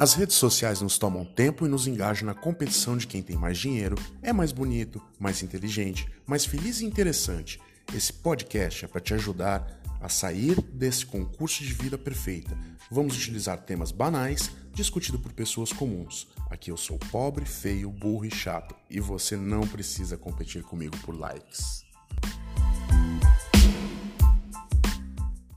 As redes sociais nos tomam tempo e nos engajam na competição de quem tem mais dinheiro, é mais bonito, mais inteligente, mais feliz e interessante. Esse podcast é para te ajudar a sair desse concurso de vida perfeita. Vamos utilizar temas banais discutidos por pessoas comuns. Aqui eu sou pobre, feio, burro e chato e você não precisa competir comigo por likes.